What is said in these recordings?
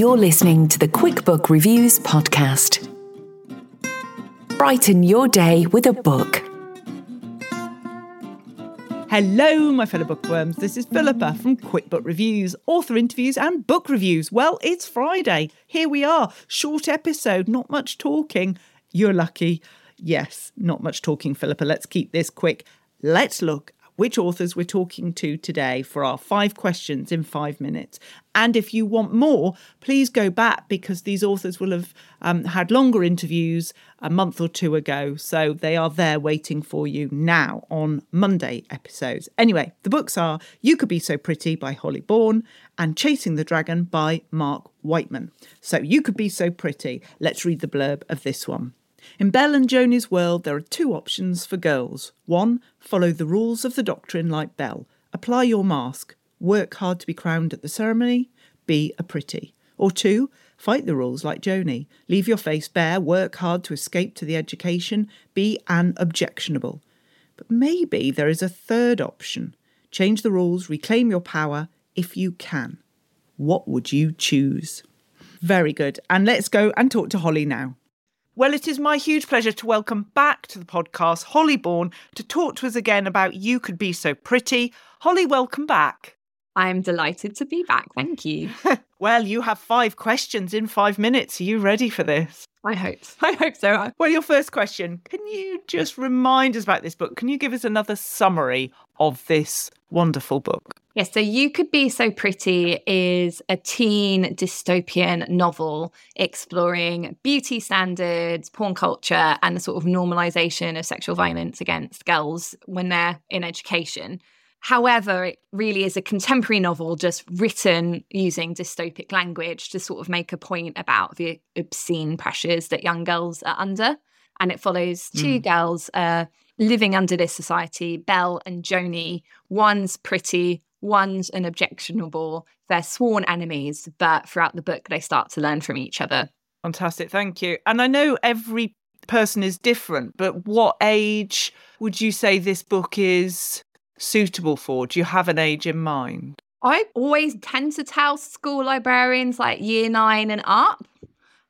You're listening to the QuickBook Reviews podcast. Brighten your day with a book. Hello, my fellow bookworms. This is Philippa from QuickBook Reviews, author interviews and book reviews. Well, it's Friday. Here we are. Short episode, not much talking. You're lucky. Yes, not much talking, Philippa. Let's keep this quick. Let's look which authors we're talking to today for our five questions in five minutes. And if you want more, please go back because these authors will have um, had longer interviews a month or two ago. So they are there waiting for you now on Monday episodes. Anyway, the books are You Could Be So Pretty by Holly Bourne and Chasing the Dragon by Mark Wightman. So You Could Be So Pretty. Let's read the blurb of this one. In Belle and Joni's world, there are two options for girls. One, follow the rules of the doctrine like Belle. Apply your mask. Work hard to be crowned at the ceremony. Be a pretty. Or two, fight the rules like Joni. Leave your face bare. Work hard to escape to the education. Be an objectionable. But maybe there is a third option. Change the rules, reclaim your power if you can. What would you choose? Very good. And let's go and talk to Holly now. Well, it is my huge pleasure to welcome back to the podcast Holly Bourne to talk to us again about You Could Be So Pretty. Holly, welcome back. I'm delighted to be back. Thank you. well, you have five questions in five minutes. Are you ready for this? I hope. I hope so. Well, your first question can you just remind us about this book? Can you give us another summary of this wonderful book? Yes, so You Could Be So Pretty is a teen dystopian novel exploring beauty standards, porn culture, and the sort of normalization of sexual violence against girls when they're in education. However, it really is a contemporary novel just written using dystopic language to sort of make a point about the obscene pressures that young girls are under. And it follows two mm. girls uh, living under this society, Belle and Joni. One's pretty, one's an objectionable. They're sworn enemies, but throughout the book, they start to learn from each other. Fantastic. Thank you. And I know every person is different, but what age would you say this book is suitable for? Do you have an age in mind? I always tend to tell school librarians like year nine and up. Hmm.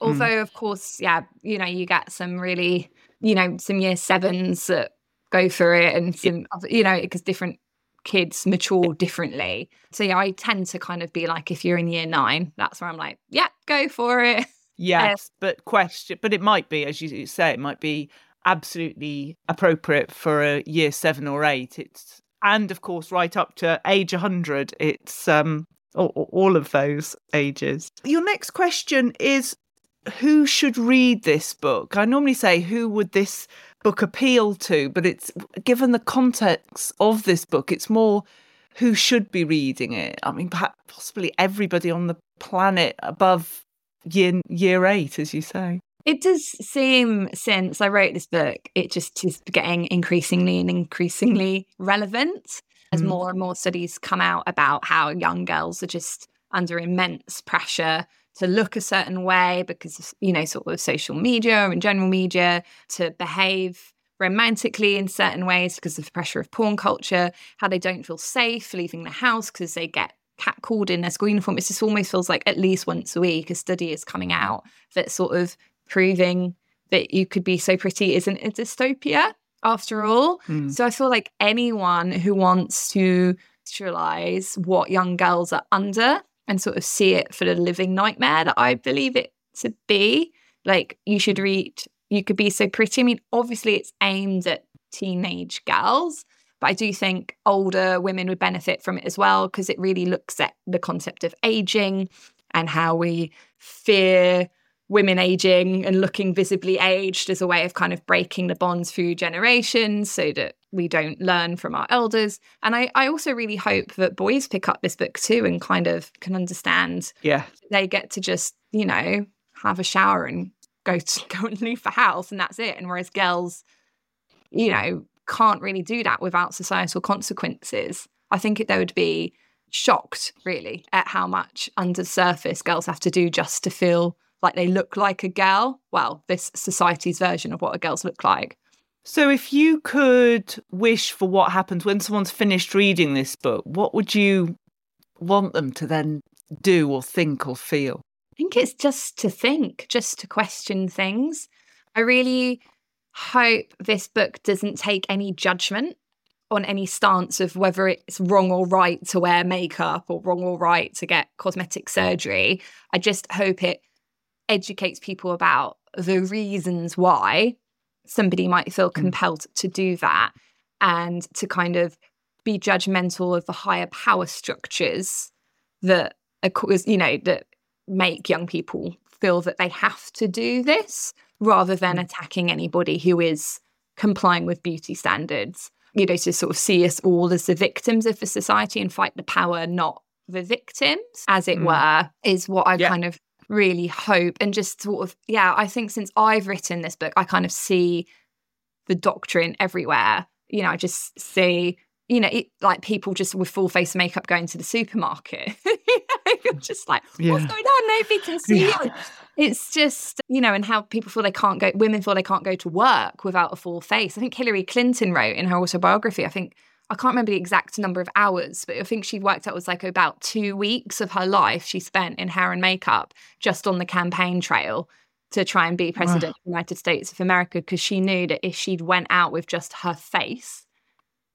Although, mm. of course, yeah, you know, you get some really, you know, some year sevens that go through it and some, you know, because different kids mature differently. So, yeah, I tend to kind of be like, if you're in year nine, that's where I'm like, yeah, go for it. Yes, uh, but question, but it might be, as you say, it might be absolutely appropriate for a year seven or eight. It's and of course right up to age 100 it's um all, all of those ages your next question is who should read this book? I normally say who would this book appeal to? But it's given the context of this book it's more who should be reading it. I mean perhaps possibly everybody on the planet above year year 8 as you say. It does seem since I wrote this book, it just is getting increasingly and increasingly relevant as mm. more and more studies come out about how young girls are just under immense pressure to look a certain way because of, you know, sort of social media and general media, to behave romantically in certain ways because of the pressure of porn culture, how they don't feel safe leaving the house because they get catcalled in their school uniform. It just almost feels like at least once a week a study is coming out that sort of proving that you could be so pretty isn't a dystopia after all. Mm. So I feel like anyone who wants to contextualize what young girls are under and sort of see it for the living nightmare that I believe it to be. Like you should read You Could Be So Pretty. I mean, obviously it's aimed at teenage girls, but I do think older women would benefit from it as well because it really looks at the concept of aging and how we fear women aging and looking visibly aged as a way of kind of breaking the bonds through generations so that we don't learn from our elders. And I, I also really hope that boys pick up this book too and kind of can understand. Yeah. They get to just, you know, have a shower and go to go and leave the house and that's it. And whereas girls, you know, can't really do that without societal consequences. I think it, they would be shocked really at how much under the surface girls have to do just to feel like they look like a girl. Well, this society's version of what a girls look like. So, if you could wish for what happens when someone's finished reading this book, what would you want them to then do or think or feel? I think it's just to think, just to question things. I really hope this book doesn't take any judgment on any stance of whether it's wrong or right to wear makeup or wrong or right to get cosmetic surgery. I just hope it educates people about the reasons why somebody might feel mm. compelled to do that and to kind of be judgmental of the higher power structures that cause, you know that make young people feel that they have to do this rather than mm. attacking anybody who is complying with beauty standards you know to sort of see us all as the victims of the society and fight the power not the victims as it mm. were is what i yeah. kind of really hope and just sort of yeah i think since i've written this book i kind of see the doctrine everywhere. You know i just see you know it, like people just with full face makeup going to the supermarket. You're just like what's yeah. going on? Nobody can see yeah. you. It's just you know and how people feel they can't go women feel they can't go to work without a full face. I think hillary clinton wrote in her autobiography i think I can't remember the exact number of hours, but I think she worked out it was like about two weeks of her life she spent in hair and makeup just on the campaign trail to try and be president of the United States of America because she knew that if she'd went out with just her face,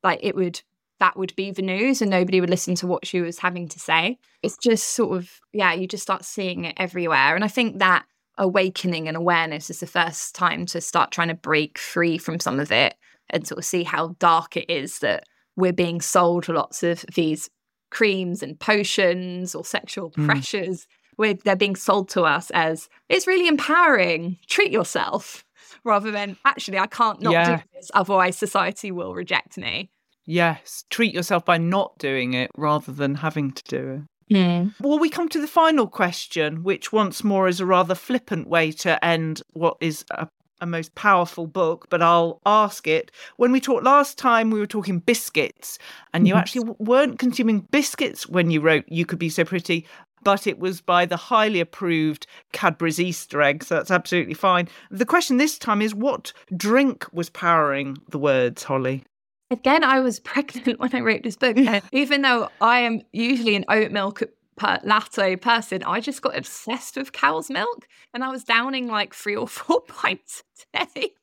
like it would that would be the news and nobody would listen to what she was having to say. It's just sort of yeah, you just start seeing it everywhere. And I think that awakening and awareness is the first time to start trying to break free from some of it and sort of see how dark it is that we're being sold lots of these creams and potions or sexual mm. pressures where they're being sold to us as it's really empowering treat yourself rather than actually i can't not yeah. do this otherwise society will reject me yes treat yourself by not doing it rather than having to do it Mm. Well, we come to the final question, which once more is a rather flippant way to end what is a a most powerful book, but I'll ask it. When we talked last time, we were talking biscuits, and you mm-hmm. actually weren't consuming biscuits when you wrote You Could Be So Pretty, but it was by the highly approved Cadbury's Easter egg, so that's absolutely fine. The question this time is what drink was powering the words, Holly? Again, I was pregnant when I wrote this book. even though I am usually an oat milk per latte person, I just got obsessed with cow's milk and I was downing like three or four pints a day.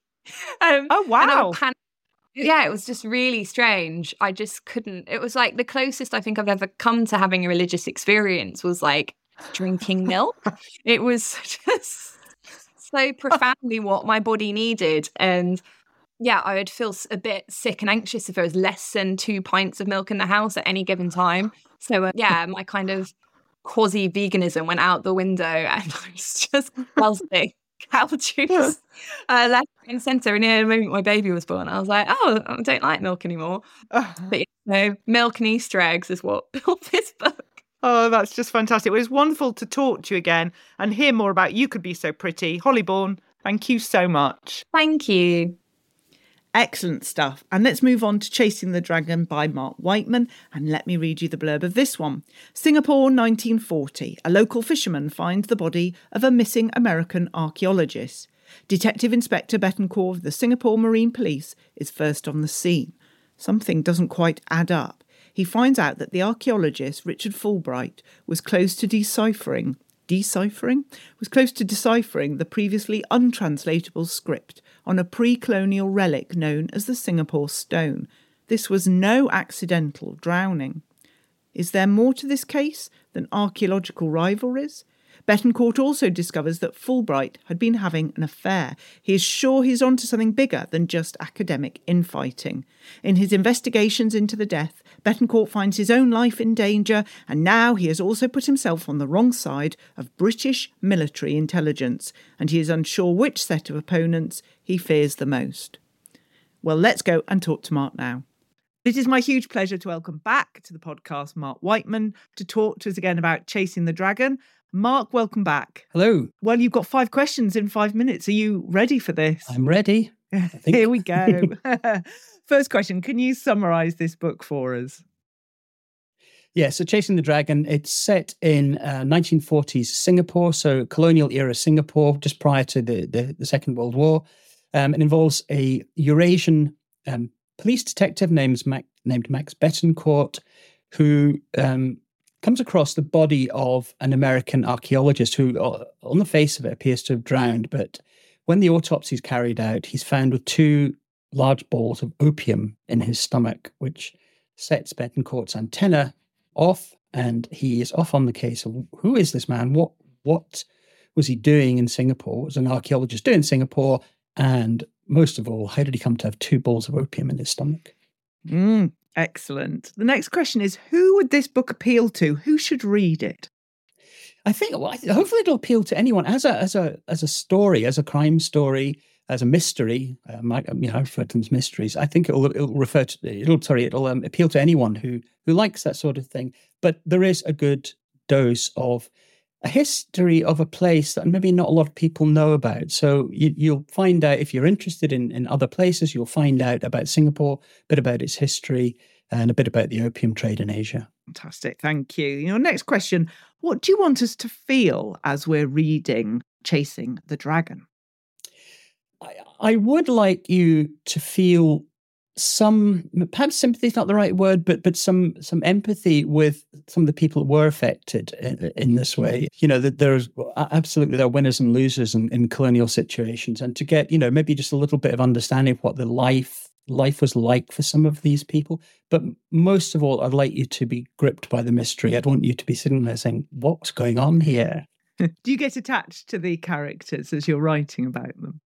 Um, oh, wow. Pan- yeah, it was just really strange. I just couldn't. It was like the closest I think I've ever come to having a religious experience was like drinking milk. it was just so profoundly what my body needed. And yeah, I would feel a bit sick and anxious if there was less than two pints of milk in the house at any given time. So, uh, yeah, my kind of quasi veganism went out the window and I was just guzzling cow juice uh, left and centre. And in the moment my baby was born, I was like, oh, I don't like milk anymore. but you know, milk and Easter eggs is what built this book. Oh, that's just fantastic. It was wonderful to talk to you again and hear more about You Could Be So Pretty. Holly Bourne, thank you so much. Thank you. Excellent stuff. And let's move on to Chasing the Dragon by Mark Wightman. And let me read you the blurb of this one. Singapore, 1940. A local fisherman finds the body of a missing American archaeologist. Detective Inspector Betancourt of the Singapore Marine Police is first on the scene. Something doesn't quite add up. He finds out that the archaeologist, Richard Fulbright, was close to deciphering deciphering was close to deciphering the previously untranslatable script on a pre colonial relic known as the Singapore Stone. This was no accidental drowning. Is there more to this case than archaeological rivalries? Betancourt also discovers that Fulbright had been having an affair. He is sure he's onto something bigger than just academic infighting. In his investigations into the death, Betancourt finds his own life in danger, and now he has also put himself on the wrong side of British military intelligence, and he is unsure which set of opponents he fears the most. Well, let's go and talk to Mark now. It is my huge pleasure to welcome back to the podcast Mark Wightman to talk to us again about Chasing the Dragon. Mark, welcome back. Hello. Well, you've got five questions in five minutes. Are you ready for this? I'm ready. Here we go. First question Can you summarize this book for us? Yeah, so Chasing the Dragon, it's set in uh, 1940s Singapore, so colonial era Singapore, just prior to the, the, the Second World War. Um, it involves a Eurasian um, police detective named, Mac, named Max Betancourt, who um, comes across the body of an American archaeologist who, uh, on the face of it, appears to have drowned. But when the autopsy is carried out, he's found with two large balls of opium in his stomach, which sets Betancourt's antenna off, and he is off on the case of who is this man? What what was he doing in Singapore? What was an archaeologist doing in Singapore? And most of all, how did he come to have two balls of opium in his stomach? Mm, excellent. The next question is Who would this book appeal to? Who should read it? I think well, hopefully it'll appeal to anyone as a as a as a story, as a crime story, as a mystery. Um, I, you know, I refer to them as mysteries. I think it'll it'll refer to it'll sorry it'll um, appeal to anyone who who likes that sort of thing. But there is a good dose of a history of a place that maybe not a lot of people know about. So you, will find out if you're interested in, in other places, you'll find out about Singapore, a bit about its history, and a bit about the opium trade in Asia. Fantastic. Thank you. Your next question What do you want us to feel as we're reading Chasing the Dragon? I, I would like you to feel some perhaps sympathy is not the right word but but some some empathy with some of the people that were affected in, in this way. You know that there's absolutely there are winners and losers in, in colonial situations. And to get you know maybe just a little bit of understanding of what the life life was like for some of these people. But most of all i'd like you to be gripped by the mystery. I'd want you to be sitting there saying what's going on here? Do you get attached to the characters as you're writing about them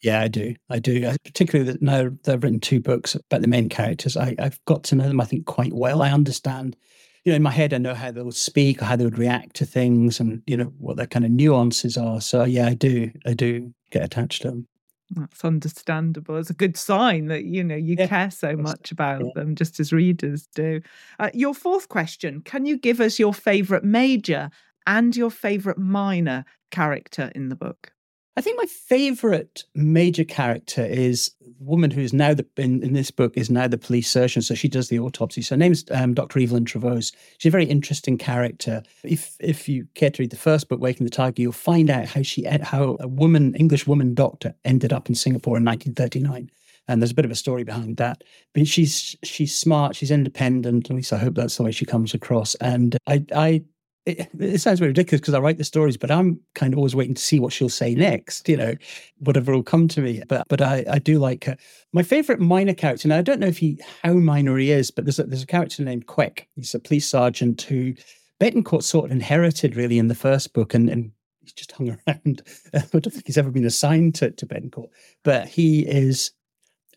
yeah, I do. I do. I, particularly that now they've written two books about the main characters. I, I've got to know them, I think, quite well. I understand, you know, in my head, I know how they'll speak or how they would react to things and, you know, what their kind of nuances are. So, yeah, I do. I do get attached to them. That's understandable. It's a good sign that, you know, you yeah, care so much about yeah. them, just as readers do. Uh, your fourth question Can you give us your favourite major and your favourite minor character in the book? I think my favorite major character is a woman who is now the, in, in this book is now the police surgeon. So she does the autopsy. So her name's um, Dr. Evelyn Trevose. She's a very interesting character. If if you care to read the first book, Waking the Tiger, you'll find out how she how a woman, English woman doctor, ended up in Singapore in 1939 and there's a bit of a story behind that. But she's she's smart, she's independent. At least I hope that's the way she comes across. And I I it, it sounds very ridiculous because I write the stories, but I'm kind of always waiting to see what she'll say next, you know, whatever will come to me. But but I, I do like her. My favorite minor character, now I don't know if he how minor he is, but there's a, there's a character named Quek. He's a police sergeant who Betancourt sort of inherited really in the first book and, and he's just hung around. I don't think he's ever been assigned to, to Betancourt, but he is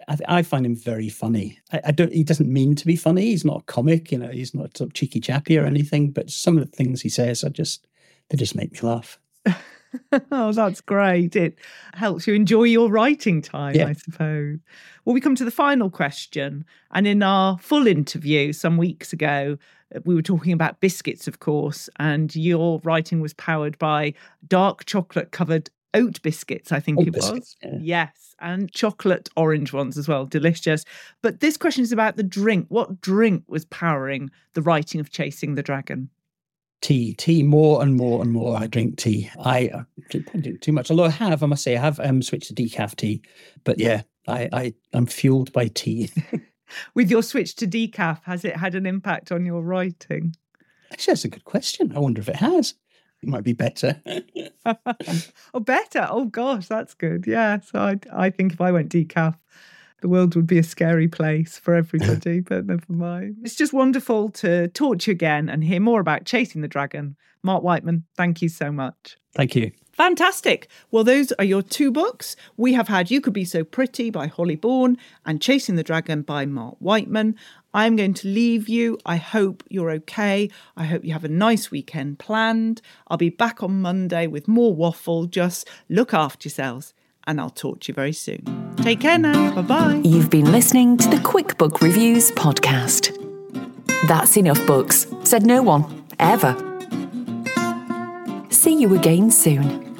I, I, find him very funny. I, I, don't. He doesn't mean to be funny. He's not a comic. You know, he's not sort of cheeky chappy or anything. But some of the things he says are just they just make me laugh. oh, that's great. It helps you enjoy your writing time, yeah. I suppose. Well, we come to the final question. And in our full interview some weeks ago, uh, we were talking about biscuits, of course, and your writing was powered by dark chocolate covered oat biscuits, I think oat it biscuits, was. Yeah. Yes, and chocolate orange ones as well. Delicious. But this question is about the drink. What drink was powering the writing of Chasing the Dragon? Tea, tea, more and more and more. I drink tea. I uh, drink too much, although I have, I must say, I have um, switched to decaf tea. But yeah, I, I I'm fueled by tea. With your switch to decaf, has it had an impact on your writing? Actually, that's a good question. I wonder if it has. It might be better. oh, better. Oh gosh, that's good. Yeah. So I, I think if I went decaf, the world would be a scary place for everybody, but never mind. It's just wonderful to talk to you again and hear more about Chasing the Dragon. Mark Wightman, thank you so much. Thank you. Fantastic. Well, those are your two books. We have had You Could Be So Pretty by Holly Bourne and Chasing the Dragon by Mark Wightman. I'm going to leave you. I hope you're okay. I hope you have a nice weekend planned. I'll be back on Monday with more waffle. Just look after yourselves and I'll talk to you very soon. Take care now. Bye bye. You've been listening to the Quick Book Reviews podcast. That's enough books, said no one, ever. See you again soon.